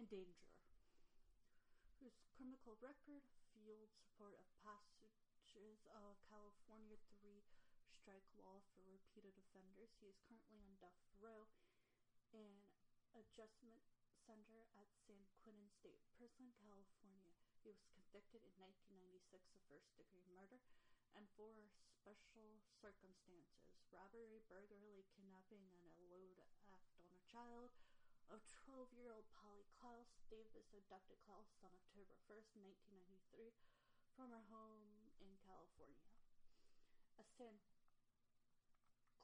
endangerer whose criminal record fueled support of passages of California 3 strike law for repeated offenders. He is currently on death row in Adjustment Center at San Quentin State Prison, California. He was convicted in 1996 of first degree murder and for special circumstances robbery, burglary, kidnapping, and a lewd act on a child. Of 12 year old Polly Klaus, Davis abducted Klaus on October 1st, 1993, from her home in California. A San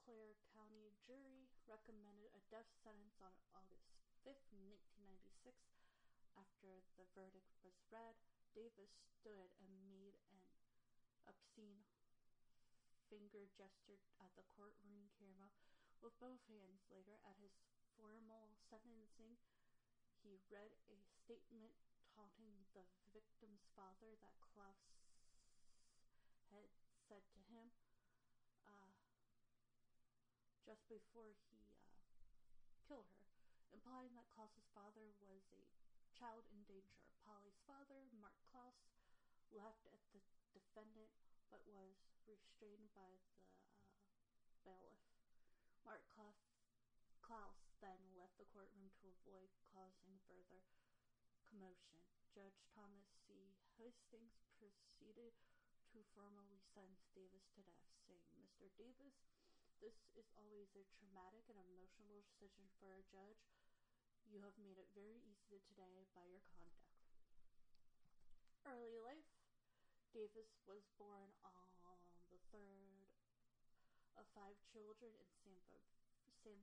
Clair County jury recommended a death sentence on August 5th, 1996. After the verdict was read, Davis stood and made an obscene finger gesture at the courtroom camera with both hands. Later, at his sentencing, he read a statement taunting the victim's father that Klaus had said to him uh, just before he uh, killed her, implying that Klaus's father was a child in danger. Polly's father, Mark Klaus, laughed at the defendant but was restrained by the uh, bailiff. Mark Klaus, Klaus then the courtroom to avoid causing further commotion. Judge Thomas C. Hastings proceeded to formally sentence Davis to death, saying, Mr. Davis, this is always a traumatic and emotional decision for a judge. You have made it very easy today by your conduct. Early life Davis was born on the third of five children in San, San,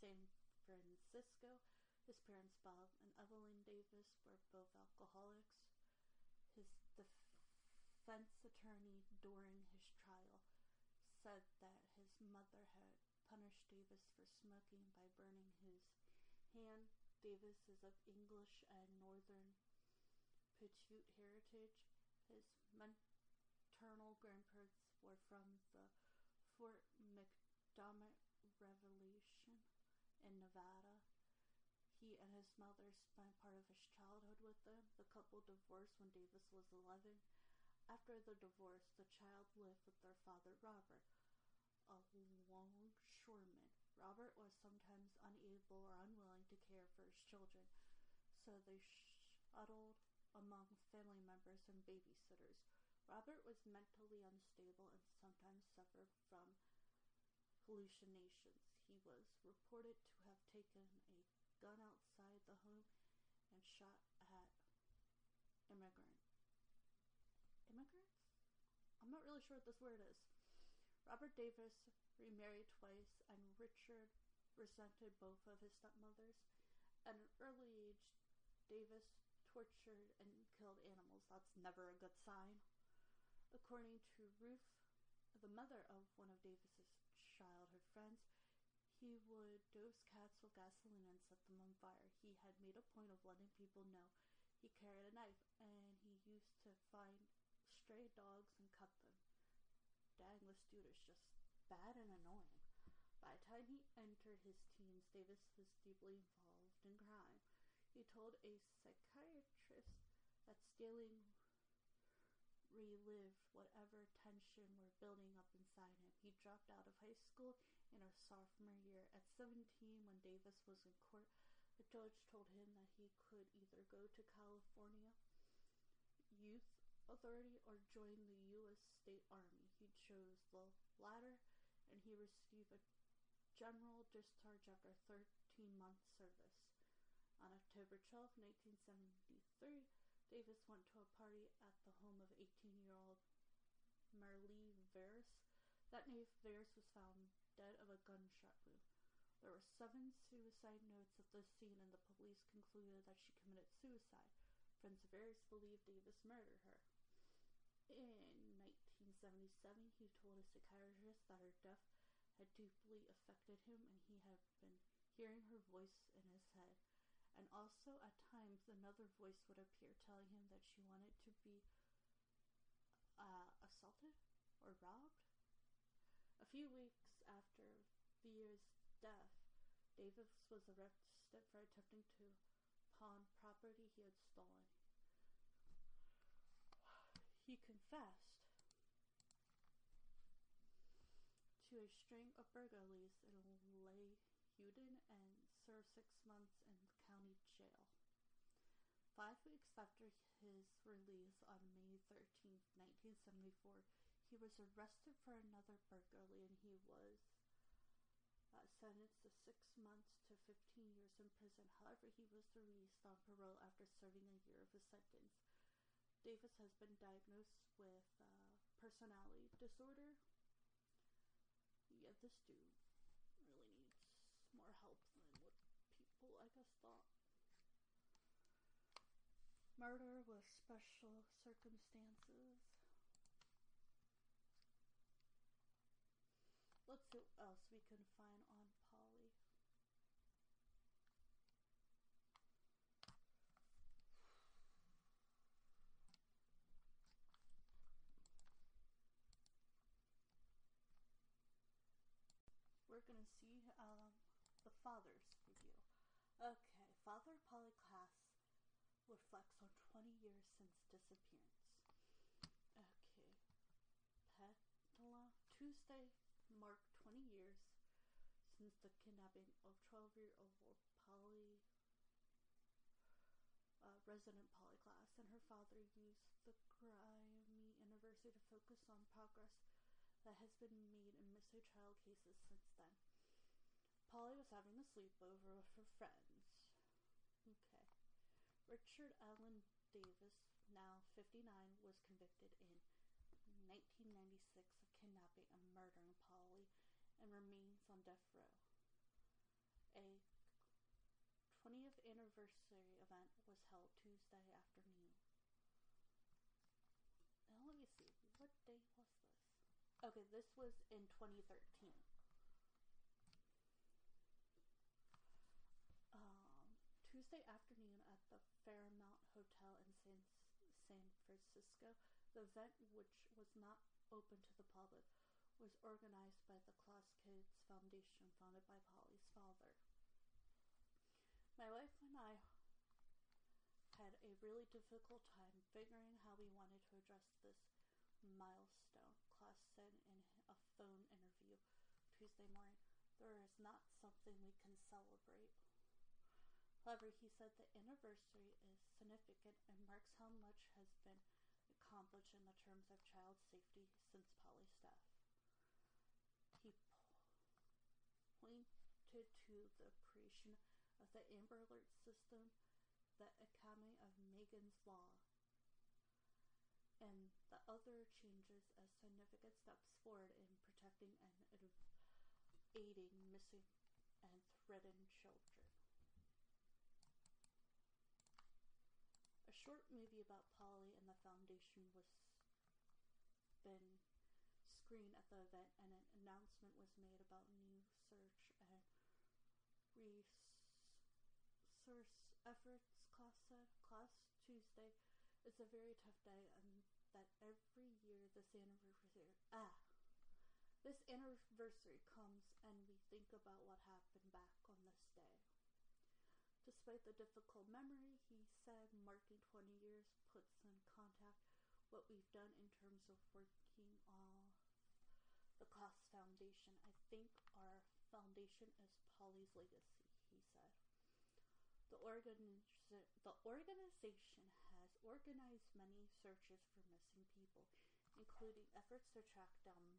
San Francisco. His parents, Bob and Evelyn Davis, were both alcoholics. His defense attorney during his trial said that his mother had punished Davis for smoking by burning his hand. Davis is of English and Northern Paiute heritage. His maternal grandparents were from the Fort McDermitt Reservation in Nevada. He and his mother spent part of his childhood with them. The couple divorced when Davis was 11. After the divorce, the child lived with their father, Robert, a longshoreman. Robert was sometimes unable or unwilling to care for his children, so they shuttled among family members and babysitters. Robert was mentally unstable and sometimes suffered from hallucinations. Was reported to have taken a gun outside the home and shot at immigrant immigrants? I'm not really sure what this word is. Robert Davis remarried twice, and Richard resented both of his stepmothers. At an early age, Davis tortured and killed animals. That's never a good sign. According to Ruth, the mother of one of Davis's childhood friends, he would dose cats with gasoline and set them on fire. He had made a point of letting people know he carried a knife, and he used to find stray dogs and cut them. Dang, this dude is just bad and annoying. By the time he entered his teens, Davis was deeply involved in crime. He told a psychiatrist that stealing relived whatever tension were building up inside him. He dropped out of high school in his sophomore year. At 17, when Davis was in court, the judge told him that he could either go to California Youth Authority or join the U.S. State Army. He chose the latter, and he received a general discharge after 13 months service. On October 12, 1973, Davis went to a party at the home of 18-year-old Marlene Voris. That night, Voris was found dead of a gunshot wound. There were seven suicide notes at the scene, and the police concluded that she committed suicide. Friends of Voris believed Davis murdered her. In 1977, he told a psychiatrist that her death had deeply affected him and he had been hearing her voice in his head. And also, at times, another voice would appear telling him that she wanted to be uh, assaulted or robbed. A few weeks after Voris' death, Davis was arrested for attempting to pawn property he had stolen. He confessed to a string of burglaries in Leeuwarden and served six months in the county jail. Five weeks after his release on May 13, 1974, he was arrested for another burglary and he was uh, sentenced to six months to 15 years in prison. However, he was released on parole after serving a year of his sentence. Davis has been diagnosed with uh, personality disorder yeah, this dude really needs more help than what thought. Murder with special circumstances. Let's see what else we can find on Polly. we're to see um, the father's review. Okay, Father Polly Klaas reflects on 20 years since disappearance. Okay, Petaluma, Tuesday marked 20 years since the kidnapping of 12-year-old Polly, uh, resident Polly Klaas, and her father used the grimy anniversary to focus on progress that has been made in missing child cases since then. Polly was having a sleepover with her friends. Richard Allen Davis, now 59, was convicted in 1996 of kidnapping and murdering Polly and remains on death row. A 20th anniversary event was held Tuesday afternoon. Now let me see, what date was this? Okay, this was in 2013. Um, Tuesday afternoon at the Fairmont Hotel in San, San Francisco, the event, which was not open to the public, was organized by the KlaasKids Foundation founded by Polly's father. My wife and I had a really difficult time figuring how we wanted to address this milestone, Klaus said in a phone interview Tuesday morning. There is not something we can celebrate. However, he said the anniversary is significant and marks how much has been accomplished in the terms of child safety since Polly's death. He pointed to the creation of the Amber Alert system, the Academy of Megan's Law, and the other changes as significant steps forward in protecting and aiding missing and threatened children. A short movie about Polly and the foundation was been screened at the event and an announcement was made about new search and research efforts Klaas said Klaas Tuesday it's a very tough day and that every year this anniversary ah this anniversary comes and we think about what happened back. Despite the difficult memory, he said marking 20 years puts in contact what we've done in terms of working on the Klaas foundation. I think our foundation is Polly's legacy, he said. The, organi- the organization has organized many searches for missing people, including efforts to track down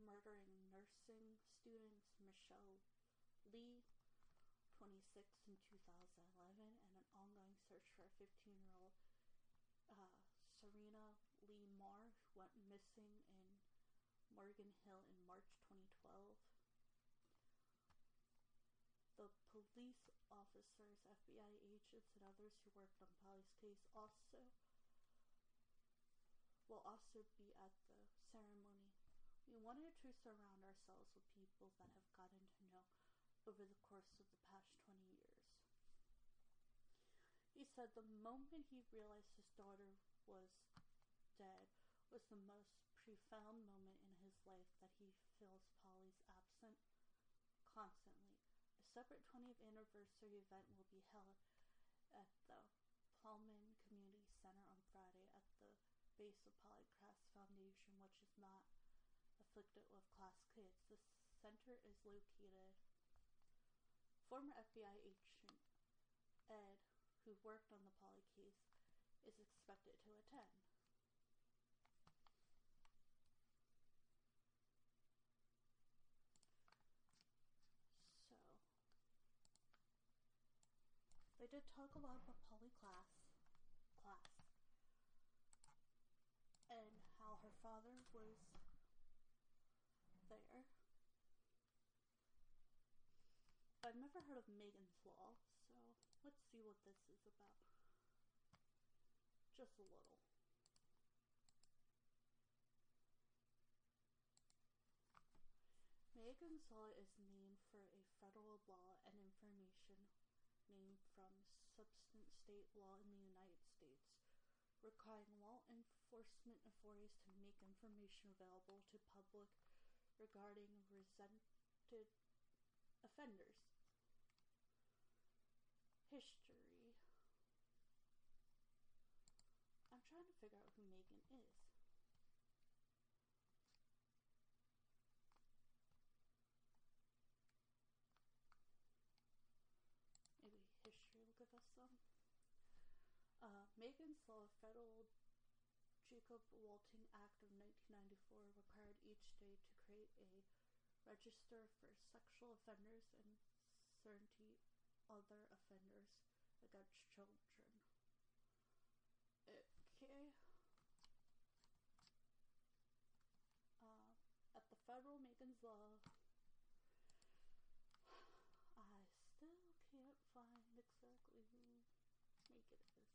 murdering nursing students Michelle Le, 26 in 2011 and an ongoing search for a 15 year old uh, Serena Lee Marr, who went missing in Morgan Hill in March 2012. The police officers, FBI agents, and others who worked on Polly's case also will also be at the ceremony. We wanted to surround ourselves with people that have gotten to know over the course of the past 20 years. He said the moment he realized his daughter was dead was the most profound moment in his life that he feels Polly's absent constantly. A separate 20th anniversary event will be held at the Pullman Community Center on Friday at the base of Polly Klaas Foundation, which is not afflicted with class kids. The center is located. Former FBI agent Ed, who worked on the Polly case, is expected to attend. So, they did talk a lot about Polly Klaas, Klaas, and how her father was there. I've never heard of Megan's Law, so let's see what this is about. Just a little. Megan's Law is named for a federal law and information named from substance state law in the United States requiring law enforcement authorities to make information available to public regarding resented offenders. History. I'm trying to figure out who Megan is. Maybe history will give us some. Uh, Megan's Law, federal Jacob Wetterling Act of 1994 required each state to create a register for sexual offenders and certain other offenders against children. Okay. Uh, at the federal Megan's Law, I still can't find exactly who Megan is. Megan's Law.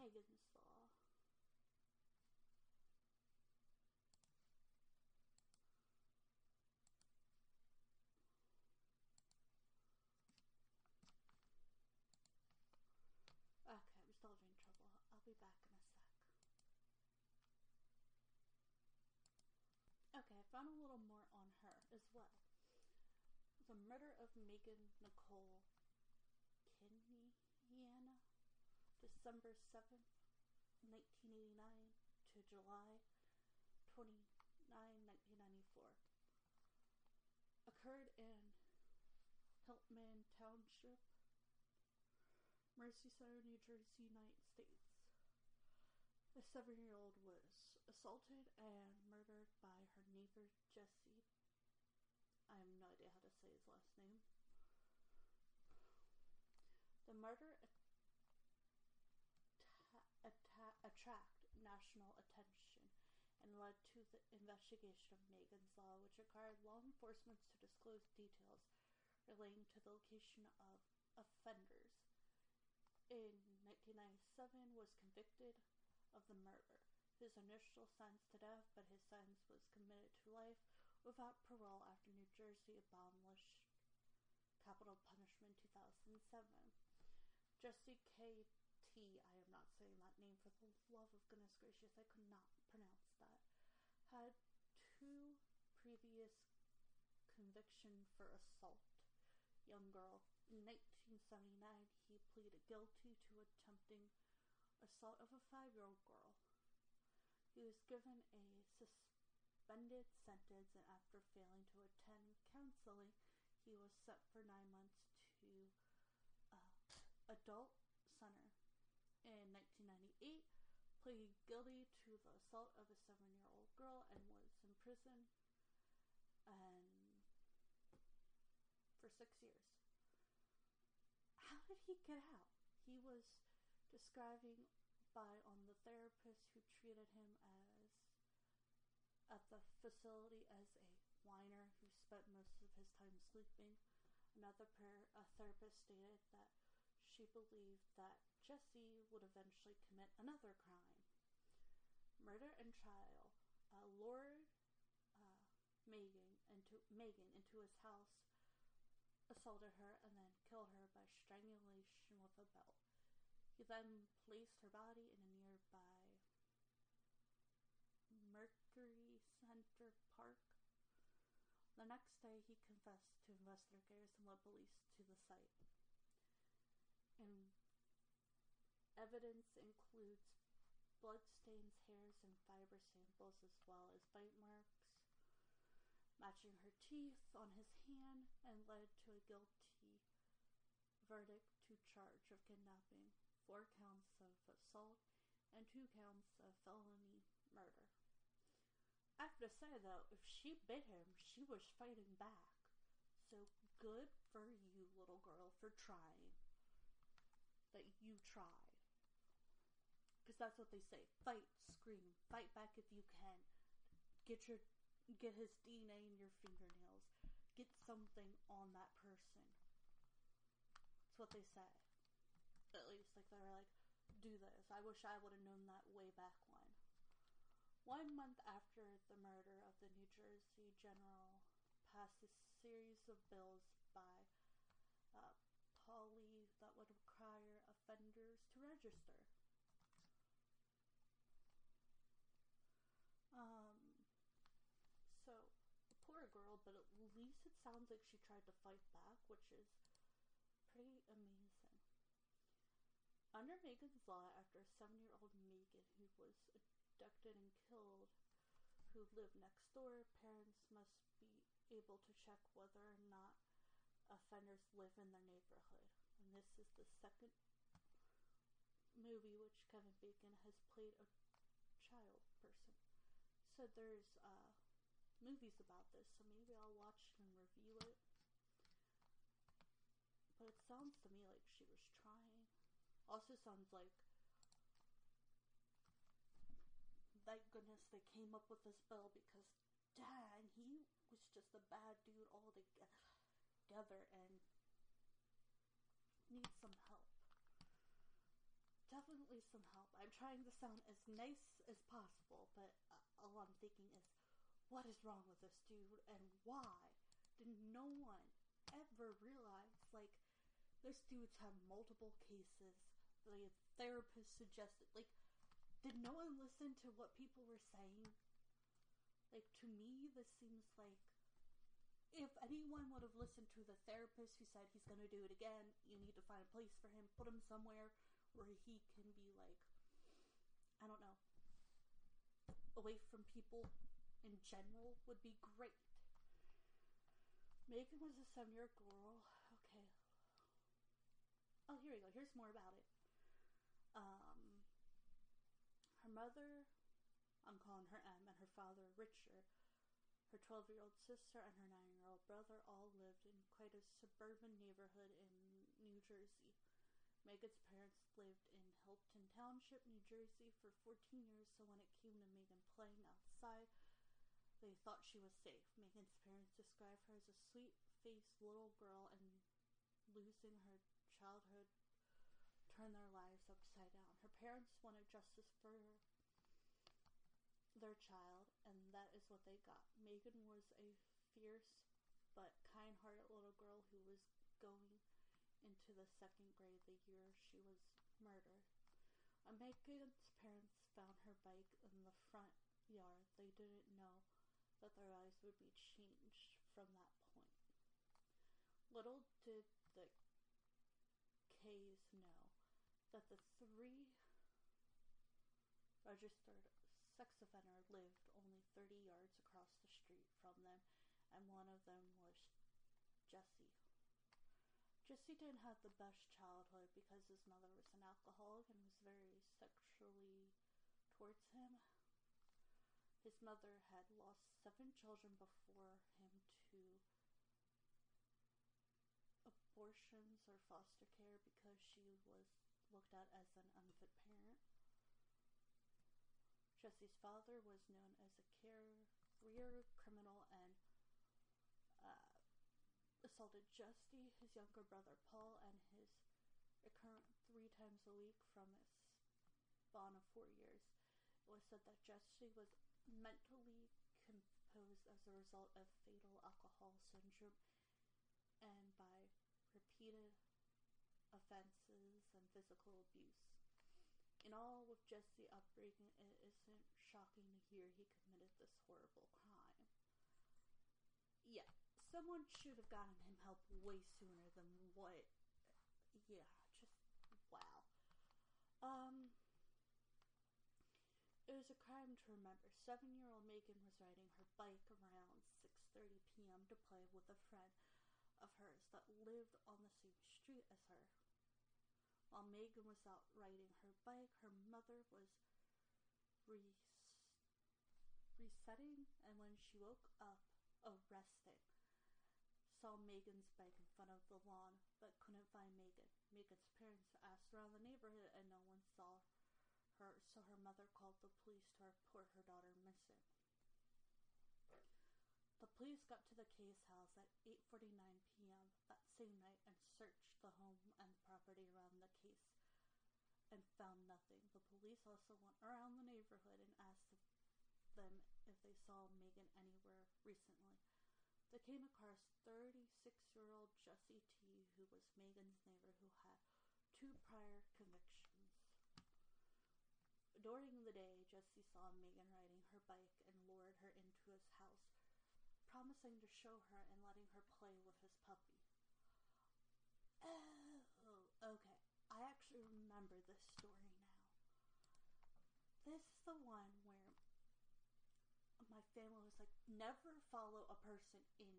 Okay, I'm still having trouble. I'll be back in a sec. Okay, I found a little more on her as well. The murder of Megan Nicole Kanka, December 7th, 1989 to July 29, 1994, occurred in Hamilton Township, Merseyside, New Jersey, United States. The seven year old was assaulted and murdered by her neighbor Jesse. I have no idea how to say his last name. The murder atta- atta- attract national attention and led to the investigation of Megan's Law, which required law enforcement to disclose details relating to the location of offenders in 1997 was convicted of the murder. His initial sentence to death, but his sentence was committed to life without parole after New Jersey abolished capital punishment in 2007. Jesse K. T. I am not saying that name for the love of goodness gracious, I could not pronounce that. Had two previous conviction for assault young girl. In 1979, he pleaded guilty to attempting assault of a five year old girl. Given a suspended sentence, and after failing to attend counseling, he was sent for nine months to uh, adult center. In 1998, pleaded guilty to the assault of a seven-year-old girl and was in prison and for six years. How did he get out? He was describing by on the therapist who treated him as at the facility as a whiner who spent most of his time sleeping. Another per, a therapist stated that she believed that Jesse would eventually commit another crime. Murder and trial. Uh, lured uh, Megan into Megan into his house, assaulted her, and then killed her by strangulation with a belt. He then placed her body in a nearby Mercer County Park. The next day, he confessed to investigators and led police to the site. And evidence includes blood stains, hairs, and fiber samples, as well as bite marks, matching her teeth on his hand, and led to a guilty verdict to charge of kidnapping, four counts of assault, and two counts of felony murder. I have to say though, if she bit him, she was fighting back. So good for you, little girl, for trying. That you tried. Because that's what they say. Fight, scream, fight back if you can. Get your get his DNA in your fingernails. Get something on that person. That's what they say. At least, like, they're like, do this. I wish I would have known that way back when. One month after the murder of the New Jersey general passed a series of bills by uh, Polly that would require offenders to register. Um, so, poor girl, but at least it sounds like she tried to fight back, which is pretty amazing. Under Megan's law, after a seven year old Megan, who was abducted and killed, who lived next door, parents must be able to check whether or not offenders live in their neighborhood. And this is the second movie which Kevin Bacon has played a child person. So there's uh, movies about this, so maybe I'll watch and review it. But it sounds to me like. Also sounds like thank goodness they came up with this bill because dang, he was just a bad dude all together and needs some help. Definitely some help. I'm trying to sound as nice as possible, but uh, all I'm thinking is what is wrong with this dude and why did no one ever realize like this dude's had multiple cases the therapist suggested like did no one listen to what people were saying like to me this seems like if anyone would have listened to the therapist who said he's going to do it again you need to find a place for him put him somewhere where he can be like i don't know away from people in general would be great. Megan was a seven year girl. Okay. Oh, here we go. Here's more about it. Um, her mother, I'm calling her M, and her father, Richard, her 12 year old sister, and her 9 year old brother all lived in quite a suburban neighborhood in New Jersey. Megan's parents lived in Hamilton Township, New Jersey for 14 years, so when it came to Megan playing outside, they thought she was safe. Megan's parents described her as a sweet faced little girl, and losing her childhood turned their lives upside down. Her parents wanted justice for their child, and that is what they got. Megan was a fierce but kind hearted little girl who was going into the second grade the year she was murdered. When Megan's parents found her bike in the front yard, they didn't know that their lives would be changed from that point. Little did the K's that the three registered sex offender lived only 30 yards across the street from them, and one of them was Jesse. Jesse didn't have the best childhood because his mother was an alcoholic and was very sexually towards him. His mother had lost seven children before him to abortions or foster care because she was looked at as an unfit parent. Jesse's father was known as a career criminal and uh, assaulted Jesse, his younger brother Paul, and his recurrent three times a week from his bond of four years. It was said that Jesse was mentally composed as a result of fatal alcohol syndrome and by repeated offenses physical abuse. In all, with Jesse's upbringing, it isn't shocking to hear he committed this horrible crime. Yeah, someone should have gotten him help way sooner than what. Yeah, just wow. Um, it was a crime to remember. Seven-year-old Megan was riding her bike around 6:30 p.m. to play with a friend of hers that lived on the same street as her. While Megan was out riding her bike, her mother was re- resetting, and when she woke up, arrested, saw Megan's bike in front of the lawn, but couldn't find Megan. Megan's parents asked around the neighborhood, and no one saw her, so her mother called the police to report her daughter missing. The police got to the Case house at 8:49 p.m. that same night and searched the home and property around the case and found nothing. The police also went around the neighborhood and asked them if they saw Megan anywhere recently. They came across 36-year-old Jesse T, who was Megan's neighbor who had two prior convictions. During the day, Jesse saw Megan riding her bike and lured her into his house promising to show her and letting her play with his puppy. Oh, okay. I actually remember this story now. This is the one where my family was like, never follow a person in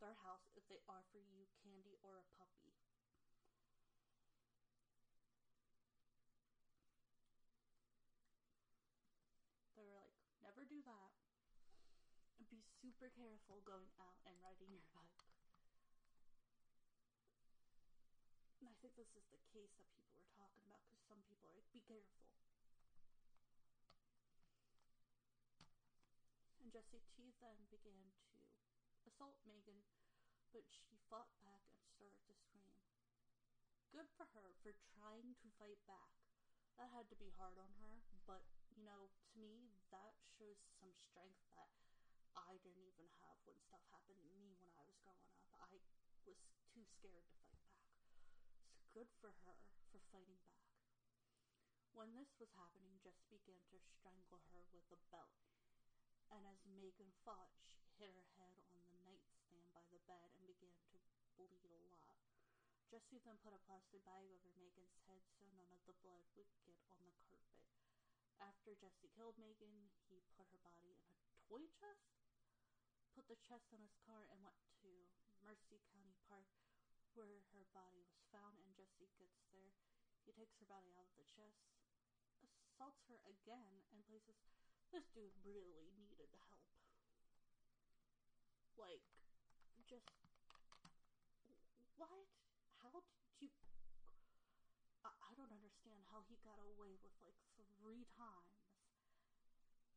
their house if they offer you candy or a puppy. They were like, never do that be super careful going out and riding your bike. And I think this is the case that people were talking about because some people are like, be careful. And Jesse T then began to assault Megan, but she fought back and started to scream. Good for her for trying to fight back. That had to be hard on her, but you know, to me, that shows some strength that I didn't even have when stuff happened to me when I was growing up. I was too scared to fight back. So good for her for fighting back. When this was happening, Jess began to strangle her with a belt. And as Megan fought, she hit her head on the nightstand by the bed and began to bleed a lot. Jesse then put a plastic bag over Megan's head so none of the blood would get on the carpet. After Jesse killed Megan, he put her body in a toy chest put the chest on his car and went to Mercer County Park where her body was found and Jesse gets there. He takes her body out of the chest, assaults her again, and places this dude really needed help. Like, just what? How did you? I, I don't understand how he got away with like three times,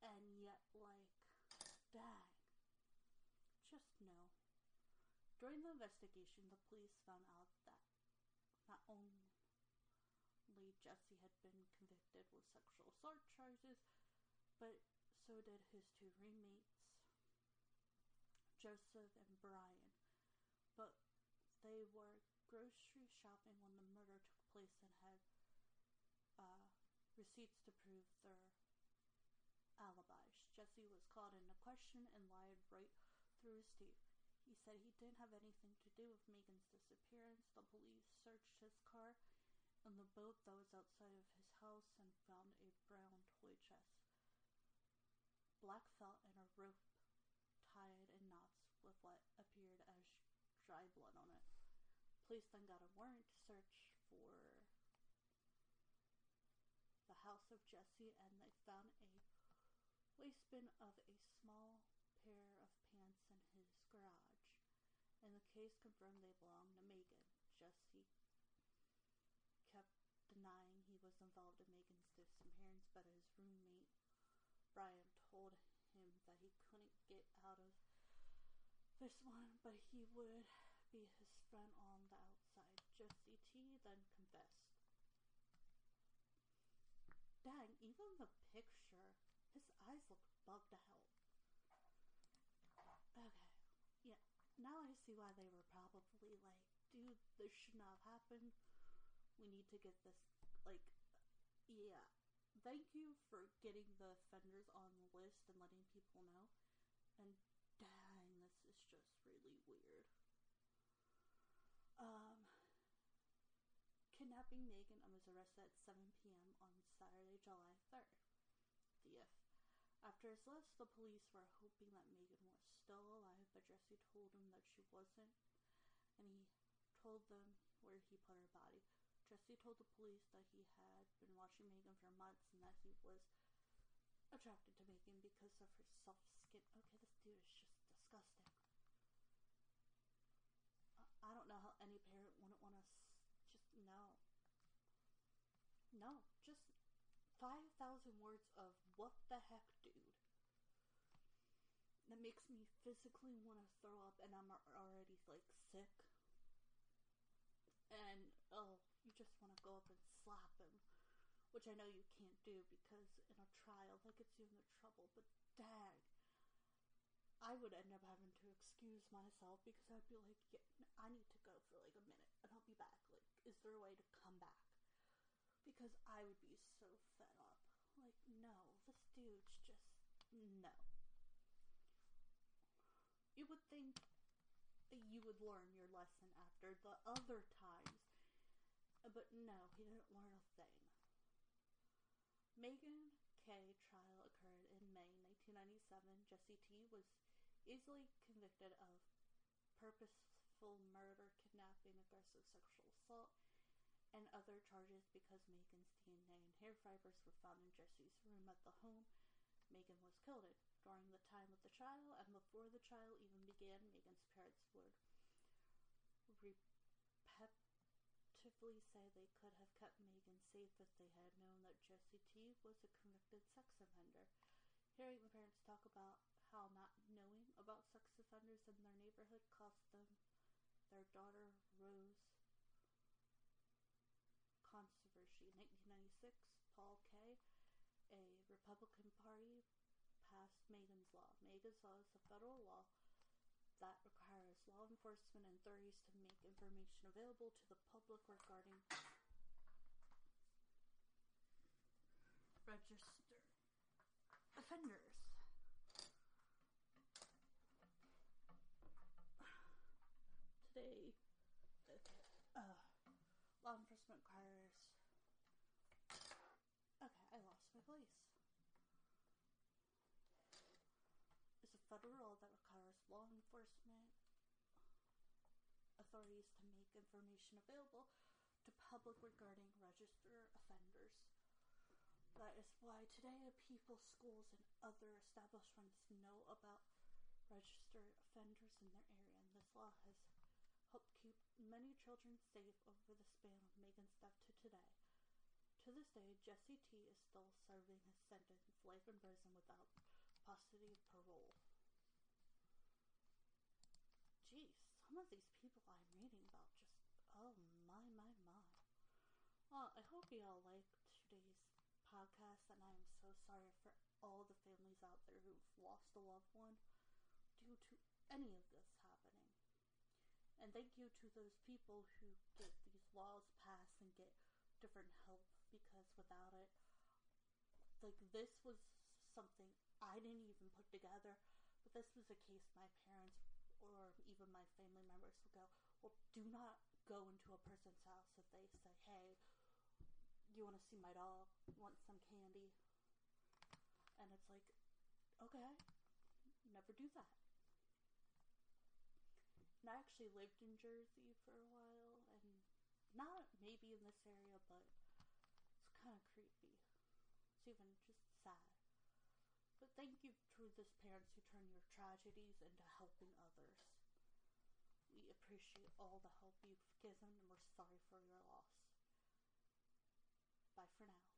and yet like, dang just no. During the investigation, the police found out that not only Jesse had been convicted with sexual assault charges, but so did his two roommates, Joseph and Brian. But they were grocery shopping when the murder took place and had uh, receipts to prove their alibis. Jesse was called into question and lied right through Steve. He said he didn't have anything to do with Megan's disappearance. The police searched his car and the boat that was outside of his house and found a brown toy chest, black felt, and a rope tied in knots with what appeared as dry blood on it. Police then got a warrant to search for the house of Jesse and they found a waistband of a small pair of pants in his garage. And the case confirmed they belonged to Megan. Jesse kept denying he was involved in Megan's disappearance, but his roommate Brian told him that he couldn't get out of this one, but he would be his friend on the outside. Jesse T then confessed. Dang, even the picture, his eyes look bugged out. Okay, yeah, now I see why they were probably like, dude, this should not have happened. We need to get this, like, yeah. Thank you for getting the offenders on the list and letting people know. And dang, this is just really weird. Um, kidnapping Megan was arrested at 7 p.m. on Saturday, July 3rd. The. After his arrest, the police were hoping that Megan was still alive, but Jesse told him that she wasn't, and he told them where he put her body. Jesse told the police that he had been watching Megan for months and that he was attracted to Megan because of her soft skin. Okay, this dude is just disgusting. I don't know how any parent wouldn't want to just no. No, just 5,000 words of what the heck. That makes me physically want to throw up, and I'm already like sick. And oh, you just want to go up and slap him, which I know you can't do because in a trial that gets you into trouble. But dang, I would end up having to excuse myself because I'd be like, yeah, I need to go for like a minute and I'll be back. Like, is there a way to come back? Because I would be so fed up. Like, no, this dude's just, no. You would think that you would learn your lesson after the other times. But no, he didn't learn a thing. Megan K. trial occurred in May 1997. Jesse T. was easily convicted of purposeful murder, kidnapping, aggressive sexual assault, and other charges because Megan's DNA and hair fibers were found in Jesse's room at the home Megan was killed in. During the time of the trial and before the trial even began, Megan's parents would repetitively say they could have kept Megan safe if they had known that Jesse T was a convicted sex offender. Hearing the parents talk about how not knowing about sex offenders in their neighborhood cost them their daughter Rose controversy. 1996, Paul K., a Republican Party, Megan's Law. Megan's Law is a federal law that requires law enforcement and authorities to make information available to the public regarding registered offenders. Today uh, law enforcement requires. Okay, I lost my place. It's a federal that requires law enforcement authorities to make information available to public regarding registered offenders. That is why today people, schools, and other establishments know about registered offenders in their area, and this law has helped keep many children safe over the span of Megan's death to today. To this day, Jesse T is still serving his sentence, life in prison without possibility of parole. Some of these people I'm reading about just, oh my, my, my. Well, I hope you all liked today's podcast, and I am so sorry for all the families out there who've lost a loved one due to any of this happening. and thank you to those people who get these laws passed and get different help because without it, like this was something I didn't even put together, but this was a case my parents or even my family members would go, well, do not go into a person's house if they say, hey, you want to see my dog? Want some candy? And it's like, okay, never do that. And I actually lived in Jersey for a while, and not maybe in this area, but it's kind of creepy. It's even just sad. Thank you to these parents who turn your tragedies into helping others. We appreciate all the help you've given, and we're sorry for your loss. Bye for now.